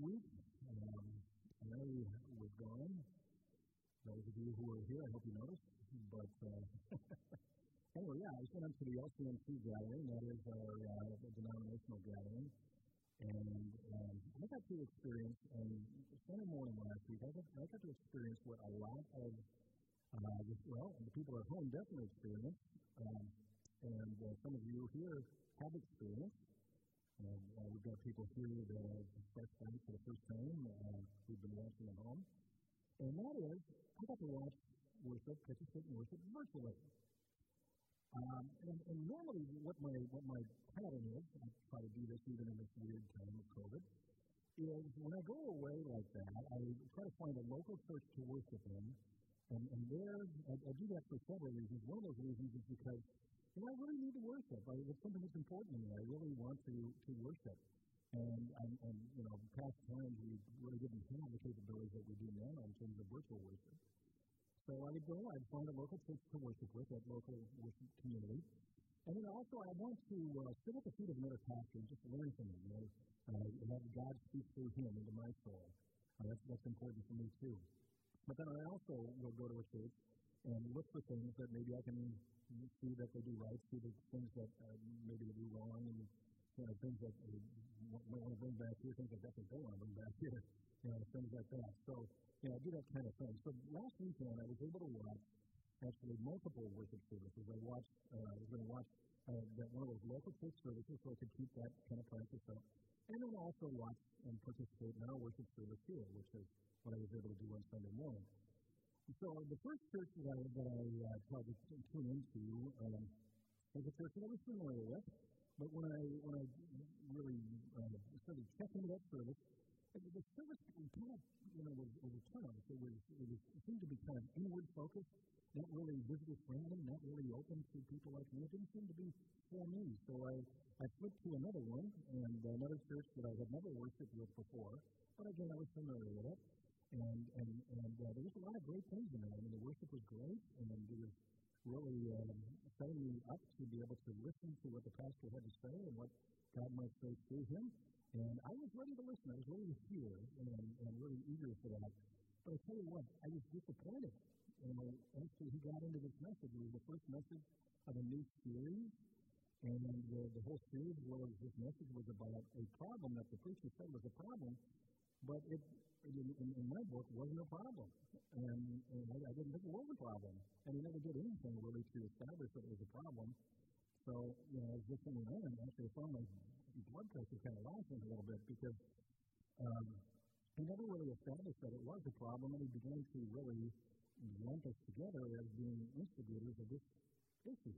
week. Um, Mary was gone. Those of you who were here, I hope you noticed. But uh, anyway, yeah, I went up to the LCMC gathering. That is our uh, denominational gathering. And um, I got to experience, and Sunday morning last week, I got, I got to experience what a lot of, uh, well, the people at home definitely experienced, um, and uh, some of you here have experienced. Uh, we've got people here that are fresh back for the first time uh, who've been watching at home. And that is, I got to watch worship, participate in worship virtually. Um, and, and normally, what my what my pattern is, I try to do this even in this weird time of COVID, is when I go away like that, I try to find a local church to worship in, and, and there I, I do that for several reasons. One of those reasons is because know, I really need to worship. I, it's something that's important to me. I really want to to worship. And, and, and you know, past times we really didn't have the capabilities that we do now in terms of virtual worship. So I would go, I'd find a local church to worship with, that local worship community. And then also, I want to uh, sit at the feet of another pastor and just learn from him, you know, uh, and have God speak through him into my soul. Uh, that's, that's important for me, too. But then I also will go to a church and look for things that maybe I can see that they do right, see the things that uh, maybe they do wrong, and you know, things that they might want to bring back here, things that definitely don't want to bring back here, you know, things like that. So you know, I do that kind of thing. So last weekend, I was able to watch actually multiple worship services. I watched, uh, I was going to watch uh, that one of those local church services so I could keep that kind of practice up. And then also watch and participate in our worship service here, which is what I was able to do on Sunday morning. So the first church that I, that I uh, tried to tune into um, was a church that I was familiar with. But when I, when I really uh, started checking that service, the service kind of, you know, was, was a turnout. It was, it was, it seemed to be kind of inward focused, not really visitor friendly, not really open to people like me. It didn't seem to be for me. So I, I flipped to another one, and another church that I had never worshiped with before, but again, I was familiar with it. And, and, and uh, there was a lot of great things in there. I mean, the worship was great, and it was really um, setting me up to be able to listen to what the pastor had to say and what God might say through him. And I was ready to listen. I was ready to hear and, and really eager for that. But I tell you what, I was disappointed. And after he got into this message, it was the first message of a new series. And uh, the whole series was this message was about a problem that the preacher said was a problem, but it, in, in, in my book, wasn't a problem. And, and I, I didn't think it was a problem. And he never did anything really to establish that it was a problem. So, you know, as this thing went on, actually, I found my blood pressure kind of rising a little bit because um, he never really established that it was a problem, and he began to really lump us together as being instigators of this issue.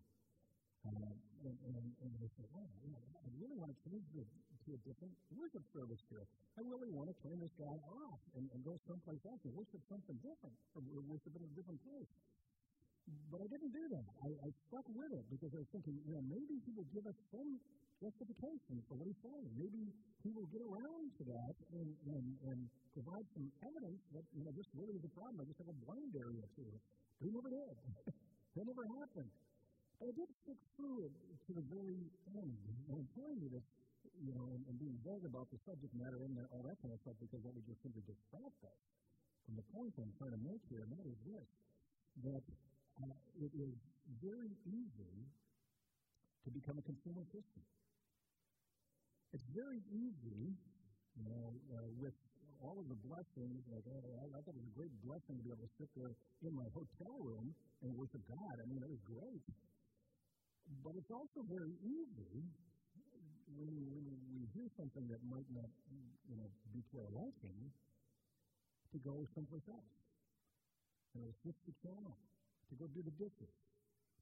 Um, and, and, and I said, wow, I really want to change this to a different worship service here. I really want to turn this guy off and, and go someplace else and worship something different, or worship in a different place. But I didn't do that. I, I stuck with it because I was thinking, you know, maybe he will give us some justification for what he's saying. Maybe he will get around to that and, and, and provide some evidence that, you know, this really is a problem. I just have a blind area to it. But he never did. that never happened. I did stick through it to the very end. And I'm telling you this, you know, and, and being vague about the subject matter and all that kind of stuff because that would just simply distract us from the point I'm trying to make here, and that is this, that uh, it is very easy to become a consumer Christian. It's very easy, you know, uh, with all of the blessings, like, oh, I, thought it was a great blessing to be able to sit there in my hotel room and worship God. I mean, it was great. But it's also very easy when, when we hear something that might not, you know, be to our liking, to go someplace else. You know, switch the channel to go do the dishes,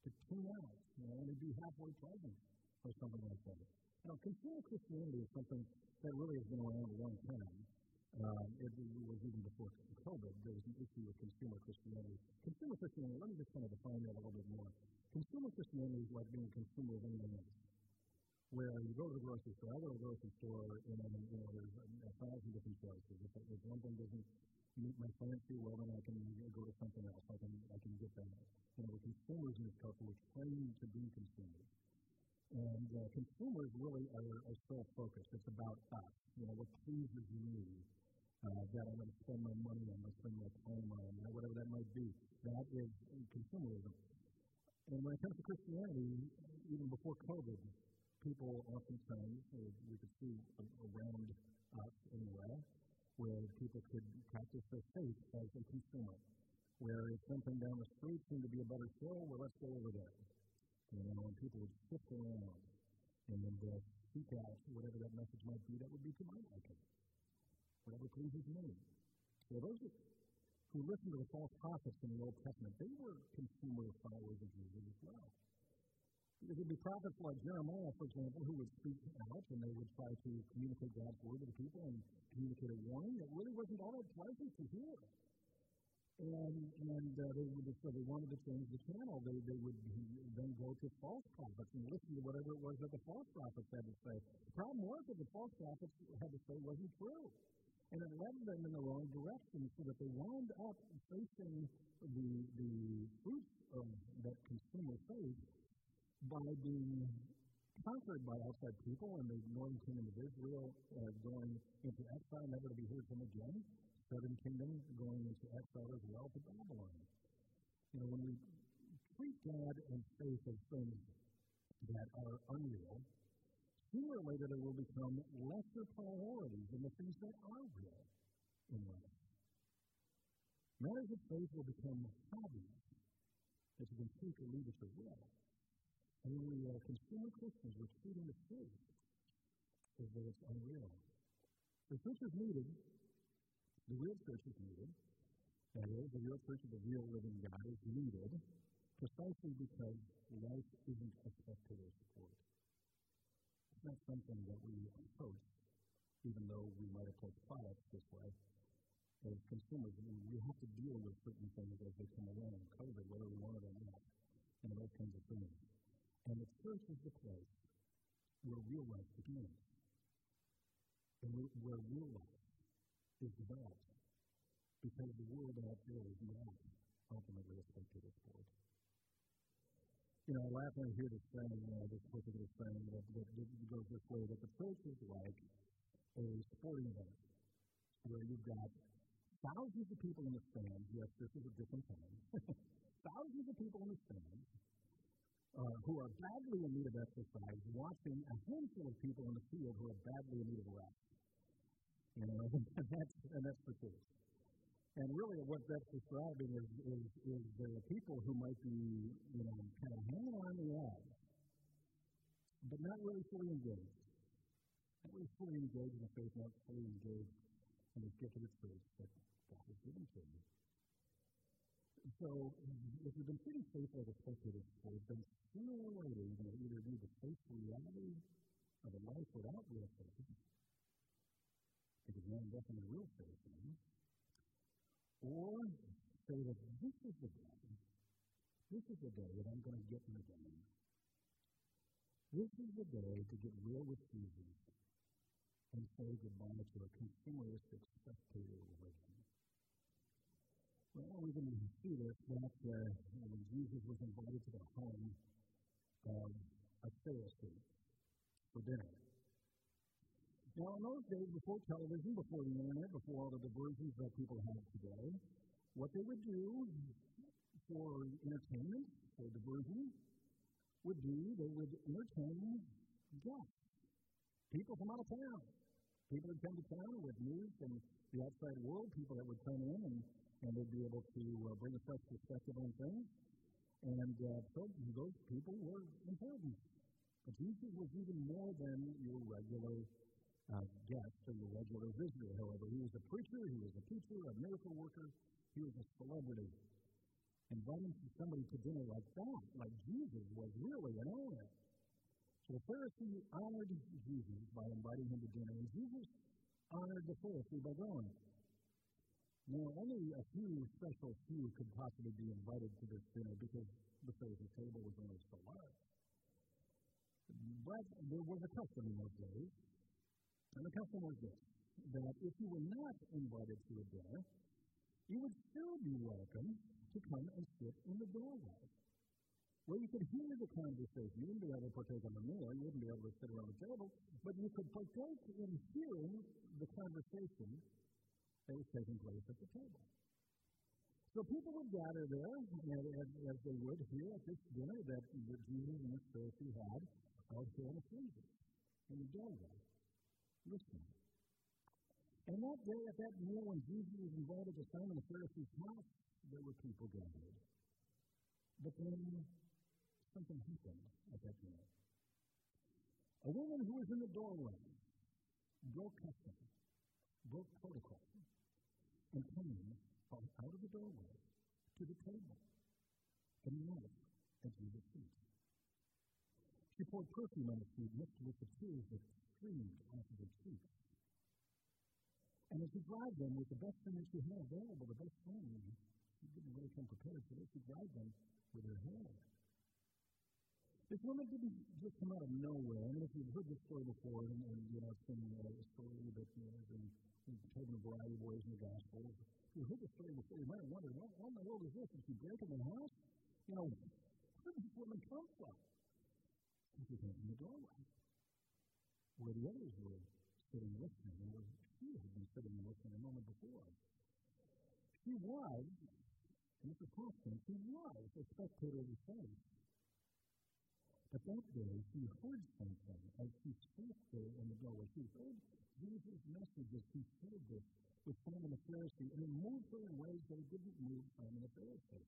to tune out, you know, and be halfway present or something like that. Now, consumer Christianity is something that really has been around a long time. Um, it, it was even before COVID, there was an issue with consumer Christianity. Consumer Christianity, let me just kind of define that a little bit more. Consumer Christianity is like being a consumer of anything else. Where you go to the grocery store, I go to the grocery store, and you know, there's a, thousand different choices. If, if one thing doesn't meet my fancy, well, then I can go to something else. I can, I can get that. You know, we're consumers in this culture. We're trained to be consumers. And uh, consumers really are, are self-focused. It's about us. You know, what pleases me, uh, that I'm going to spend my money on, I'm spend my time on, know, whatever that might be. That is consumerism. And when it comes to Christianity, even before COVID, people oftentimes, we could see around us anyway, where people could practice their faith as a consumer. Where if something down the street seemed to be a better show, well, let's go over there. You know, and people would shift around and uh, seek out whatever that message might be that would be to my liking, whatever pleases me. So those who listened to the false prophets in the Old Testament, they were consumer followers of Jesus as well. There would be prophets like Jeremiah, for example, who would speak out and they would try to communicate God's word to the people and communicate a warning that really wasn't all that pleasant to hear. And, and uh, they would, so they wanted to change the channel. They, they would then go to false prophets and listen to whatever it was that the false prophets had to say. The problem was that the false prophets had to say wasn't true. And it led them in the wrong direction so that they wound up facing the, the fruits of that consumer faith by being conquered by outside people and the northern kingdom of Israel uh, going into exile, never to be heard from again southern kingdom going into exile as well to Babylon. You know, when we treat God and faith as things that are unreal, sooner or later they will become lesser priorities than the things that are real in life. Matters of faith will become hobbies that you can take or at your will. And when we are consumer Christians, we're treating the faith as though it's unreal. The church is needed the real church is needed. That is, the real church of the real living God is needed precisely because life isn't a spectator sport. It's not something that we approach, even though we might approach products this way. As consumers, we have to deal with certain things as they come along, COVID, whether we want it or not, and those kinds of things. And the church is the place where real life begins, and where real life is developed because the world out there is not ultimately a spectator sport. You know, I laugh when I hear this saying, uh, this particular saying that, that, that goes this way, that the church is like a sporting event where you've got thousands of people in the stands. Yes, this is a different time. thousands of people in the stands uh, who are badly in need of exercise, watching a handful of people in the field who are badly in need of rest. You know, and that's, and that's the truth. And really, what that's describing is, is, is the people who might be, you know, kind of hanging on the edge, but not really fully engaged. Not really fully engaged in the faith, not fully engaged in the gift of the truth that God has given to you. So, um, if you've been pretty faithful a spectator before, then sooner or later going to either be the faithful reality of a life without real faith, because man definitely real faith in or say that this is the day, this is the day that I'm going to get in the game. This is the day to get real with Jesus and say goodbye to a consumeristic spectator religion. Well, we can see this that uh, when Jesus was invited to the home of a Pharisee for dinner. Now, in those days, before television, before the internet, before all the diversions that people have today, what they would do for entertainment, for diversion, would be they would entertain guests, people from out of town. People would come to town with news from the outside world, people that would come in and, and they'd be able to uh, bring a fresh perspective on things. And uh, so those people were important. But Jesus was even more than your regular uh, guest and the regular visitor, however. He was a preacher, he was a teacher, a miracle worker, he was a celebrity. Inviting somebody to dinner like that, like Jesus, was really an honor. So the Pharisee honored Jesus by inviting him to dinner, and Jesus honored the Pharisee by going. Now, only a few special few could possibly be invited to this dinner because the Pharisee's table was only so large. But there was a custom in those days and the custom was this that if you were not invited to a dinner, you would still be welcome to come and sit in the doorway. where you could hear the conversation. You wouldn't be able to partake in the meal, you wouldn't be able to sit around the table, but you could partake in hearing the conversation that was taking place at the table. So people would gather there, and, as they would here at this dinner that, that Jesus and his Pharisees had out here in the freezer, in the doorway, listening. And that day, at that meal, when Jesus was invited to Simon the Pharisee's house, there were people gathered. But then something happened at that meal. A woman who was in the doorway broke custom, broke protocol, and came out of the doorway to the table and knelt at Jesus' feet. She poured perfume on his feet, mixed with the tears that streamed off of her cheeks. And as she dried them with the best thing that she had available, the best thing, she didn't really come prepared for this, she dried them with her hair. This woman didn't just come out of nowhere. I mean, if you've heard this story before, and, and you know, it's been uh, a story that you know, told in a variety of ways in the Gospels. If you heard the story before, you might have wondered, what, what in the world is this? Is she breaking the house? You know, where did this woman come from? She came from the doorway, where the others were sitting listening, and where she had been sitting and listening a moment before. She was, and this is constant, she was a spectator of the faith. But that day, she heard something as she sat there in the doorway. She heard Jesus' message as she shared this with Simon the Pharisee, and it moved her in ways that it didn't move Simon the Pharisee.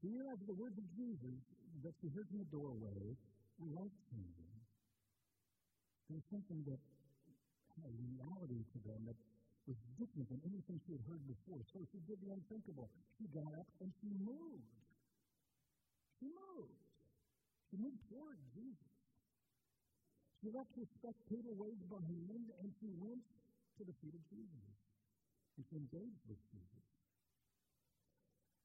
She realized the words of Jesus that she heard in the doorway were life changing. There was something that had a reality to them that was different than anything she had heard before. So she did the unthinkable. She got up and she moved. She moved. She moved toward Jesus. Left her spectator ways behind and she went to the feet of Jesus. And she engaged with Jesus.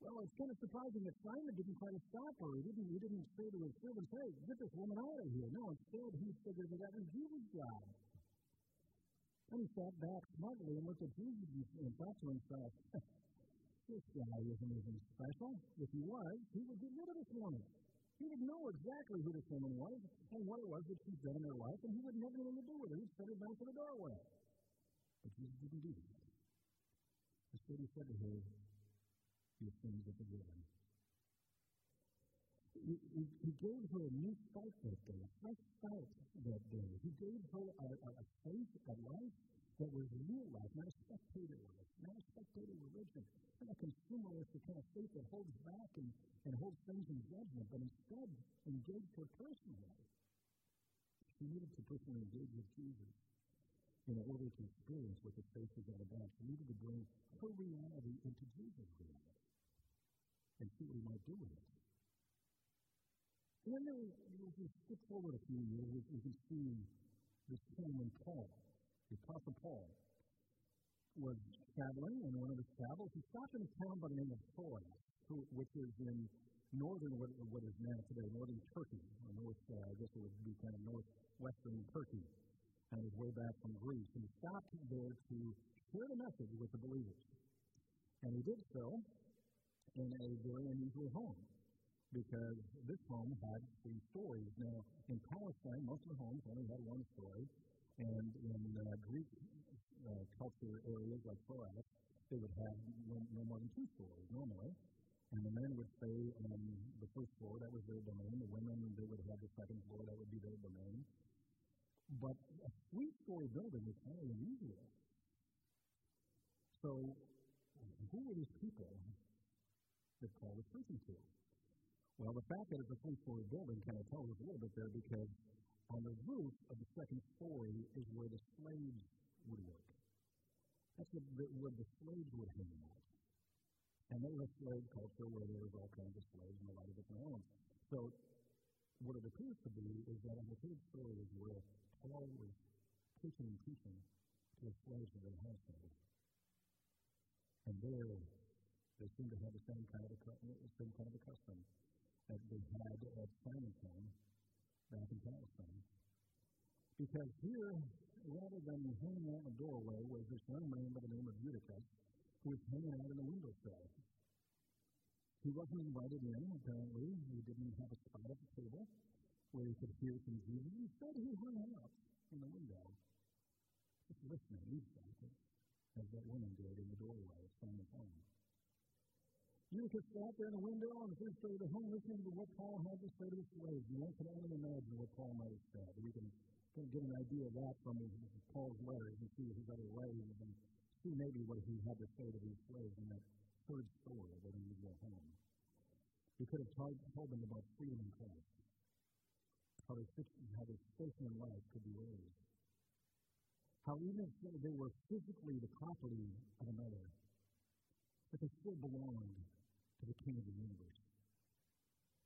Well, it's kind of surprising that Simon didn't try to stop her. He didn't, he didn't say to his servants, hey, get this woman out of here. No, instead he figured that that was Jesus' job. And he sat back smartly and looked at Jesus and thought to himself, this guy isn't anything special. If he was, he would get rid of this woman. He would know exactly who this woman was and what it was that she'd done in her life, and he wouldn't have anything to do with her. He'd set her down to the doorway. But Jesus didn't do that. Instead, he said to her, Your sins are forgiven. He, he, he, gave her a new start that day, a fresh start that day. He gave her a, a, a faith, a life that was real life, not a spectator life, not a spectator religion, not a consumeristic kind of faith that holds back and, and holds things in judgment, but instead engaged her personally. She needed to personally engage with Jesus in order to experience what the faith was all about. She needed to bring her reality into Jesus' reality and see what he might do with it. And then there, if we skip forward a few years, we can see this time when Paul the Apostle Paul was traveling, and one of his travels, he stopped in a town by the name of Troy, which is in northern, what, what is now today, northern Turkey, or north, uh, I guess it would be kind of northwestern Turkey, and was way back from Greece. And he stopped there to share the message with the believers. And he did so in a very unusual home, because this home had three stories. Now, in Palestine, most of the homes only had one story. And in uh, Greek uh, culture areas like Troas, they would have no, no more than two stories normally. And the men would stay on the first floor, that was their domain. The women, they would have the second floor, that would be their domain. But a three story building is highly unusual. So, who were these people that Paul was preaching to? Well, the fact that it's a three story building kind of tells us a little bit there because on the roof of the second story is where the slaves would work. That's the, where the slaves would hang out. And they were a slave culture where there was all kinds of slaves and a lot of different elements. So what it appears to be is that on the third story is where Paul was preaching and teaching to the slaves of their household. And there, they seem to have the same kind of a, same kind of custom that they had at Simon's home back in Palestine. Because here, rather than hanging out in the doorway, was this young man by the name of Eutychus who was hanging out in the windowsill. He He wasn't invited in, apparently. He didn't have a spot at the table where he could hear from Jesus. Instead, he hung out in the window, just listening, eavesdropping, as that woman did in the doorway of Simon's home. Eutychus sat there in the window on the first day of the home listening to what Paul had to say to the slaves. You know, can only imagine what Paul might have said. We can, can get an idea of that from his, Paul's letters and see his other ways and see maybe what he had to say to these slaves in that third story that he would go home. He could have told, told them about freedom in Christ, how their, how their station in life could be raised, how even if they were physically the property of another, that they still belonged to the King of the universe.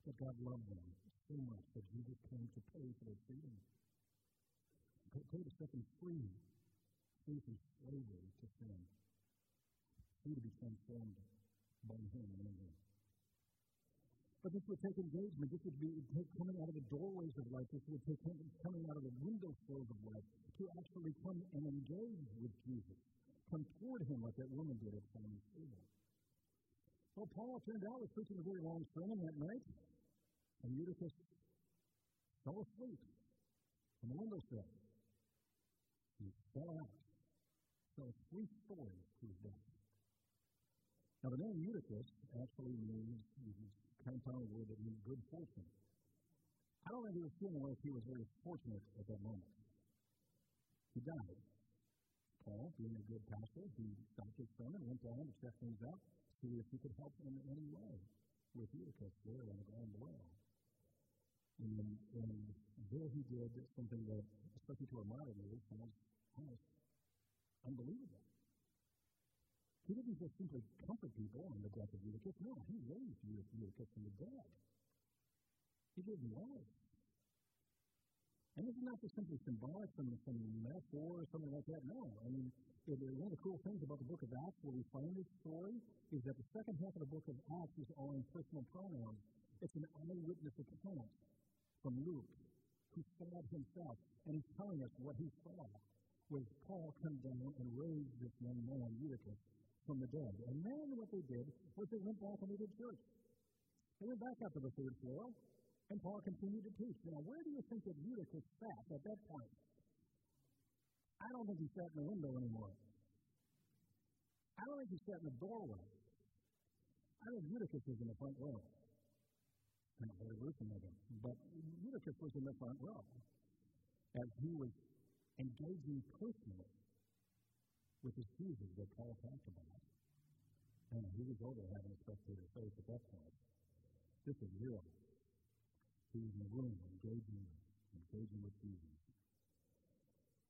That God loved them so much that Jesus came to pay for their freedom. Pay to set them free, free from slavery to sin, free to be transformed by Him and in Him. But this would take engagement. This would be take coming out of the doorways of life. This would take coming out of the window sills of life to actually come and engage with Jesus. Come toward him like that woman did at Simon's table. Well, Paul, turned out, was preaching a very long sermon that night, and Eutychus fell asleep on the windowsill. He fell out. So three stories to his death. Now, the name Eutychus actually means, compound word that means good fortune. I don't think he was feeling like he was very fortunate at that moment. He died. Paul, being a good pastor, he stopped his sermon, went down to check things out, see if he could help them in any way with Eutychus there on the ground below. And, and there he did something that, especially to our modern ears, sounds almost unbelievable. He didn't just simply comfort people on the death of Eutychus. No, he raised Eutychus from the dead. He gave life. And this is not just simply symbolic, some, some metaphor or something like that. No. I mean, it, one of the cool things about the book of Acts, where we find this story, is that the second half of the book of Acts is all in personal pronouns. It's an eyewitness account from Luke, who saw it himself, and he's telling us what he saw was Paul come down and raise this young man, Eutychus, from the dead. And then what they did was they went back and they did church. They went back up to the third floor, and Paul continued to teach. Now, where do you think that Eutychus sat at that point? I don't think he sat in the window anymore. I don't think he sat in the doorway. I think Eutychus was in the front row. Not very gruesome of him, but Eutychus was in the front row as he was engaging personally with this Jesus that Paul talked about. And he was over having a spectator faith at that point. This is real. He was in the room engaging, engaging with Jesus.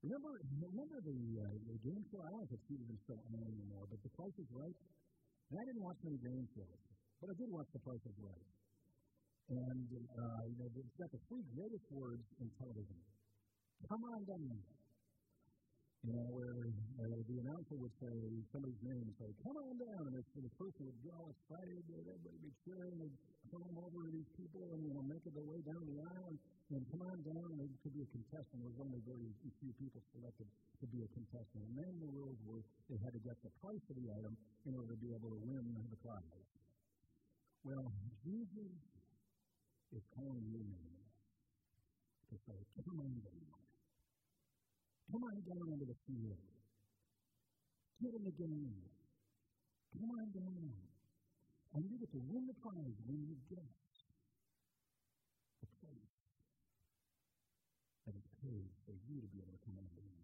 Remember, remember the, uh, the game show? I don't know if it's even still on anymore, but The Price is Right. And I didn't watch many game shows, but I did watch The Price is Right. And uh, you know, it's got the three greatest words in television: "Come on down." You know, where uh, the announcer would say somebody's name say, come on down. And the person would get all excited, and everybody would be cheering, and climb over these people and, you know, make their way down the aisle and, come on down. And it could be a contestant. There was only very few people selected to be a contestant. And then the rules were they had to get the price of the item in order to be able to win the prize. Well, Jesus is calling you to say, come on down. Come on down into the field. Get in the game. Come on down. And you get to win the prize when you get the place that is paid for you to be able to come on down.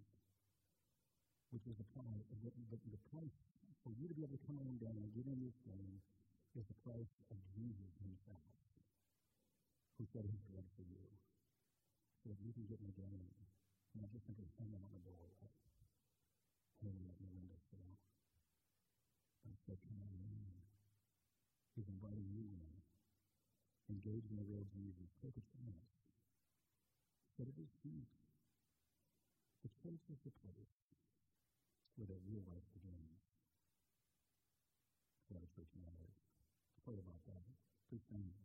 Which is the price, the, the, the price for you to be able to come down and get in this game is the price of Jesus himself, who said he's blood for you, so that you can get in the game not just simply hanging on the doorway, hanging at the windowsill. And so come on in. He's inviting you in. Engage in the real Jesus. Take a chance. Sit at his feet. The church is the place where the real life begins. That's why church matters. Pray about that. Please stand.